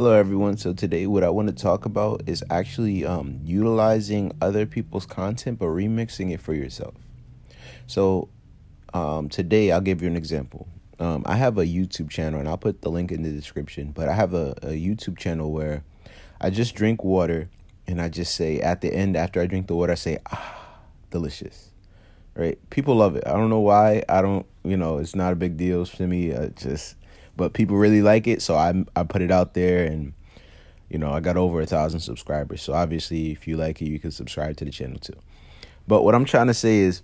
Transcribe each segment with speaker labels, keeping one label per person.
Speaker 1: Hello, everyone. So today, what I want to talk about is actually um, utilizing other people's content but remixing it for yourself. So um, today, I'll give you an example. Um, I have a YouTube channel, and I'll put the link in the description. But I have a, a YouTube channel where I just drink water, and I just say at the end after I drink the water, I say ah, delicious. Right? People love it. I don't know why. I don't. You know, it's not a big deal to me. Uh, just but people really like it, so I I put it out there, and you know I got over a thousand subscribers. So obviously, if you like it, you can subscribe to the channel too. But what I'm trying to say is,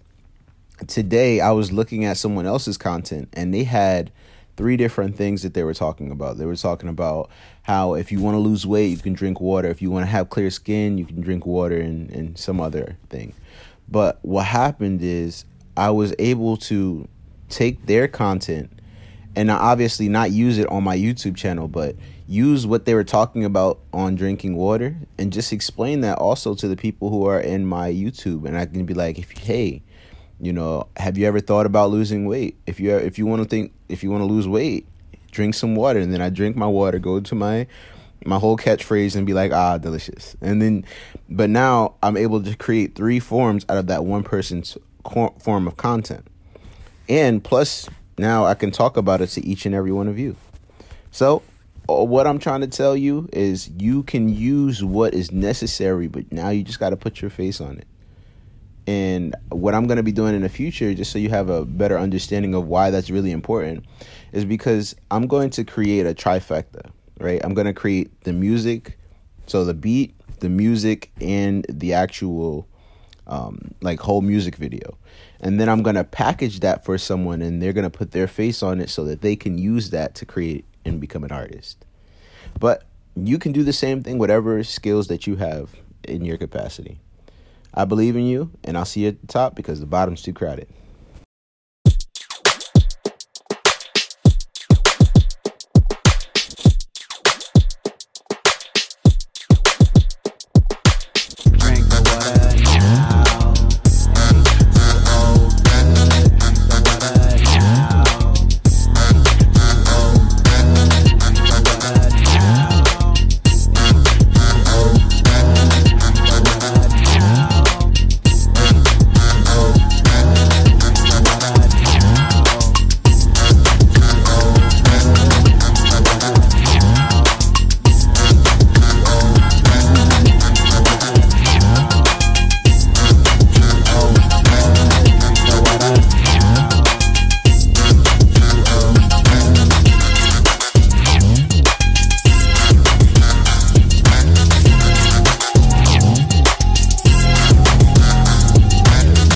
Speaker 1: today I was looking at someone else's content, and they had three different things that they were talking about. They were talking about how if you want to lose weight, you can drink water. If you want to have clear skin, you can drink water and, and some other thing. But what happened is I was able to take their content and obviously not use it on my YouTube channel, but use what they were talking about on drinking water and just explain that also to the people who are in my YouTube. And I can be like, if hey, you know, have you ever thought about losing weight? If you if you want to think if you want to lose weight, drink some water. And then I drink my water, go to my my whole catchphrase and be like, ah, delicious. And then, but now I'm able to create three forms out of that one person's form of content. And plus, now I can talk about it to each and every one of you. So, uh, what I'm trying to tell you is you can use what is necessary, but now you just got to put your face on it. And what I'm going to be doing in the future, just so you have a better understanding of why that's really important, is because I'm going to create a trifecta, right? I'm going to create the music, so the beat, the music, and the actual um, like whole music video. And then I'm going to package that for someone and they're going to put their face on it so that they can use that to create and become an artist. But you can do the same thing, whatever skills that you have in your capacity. I believe in you, and I'll see you at the top because the bottom's too crowded.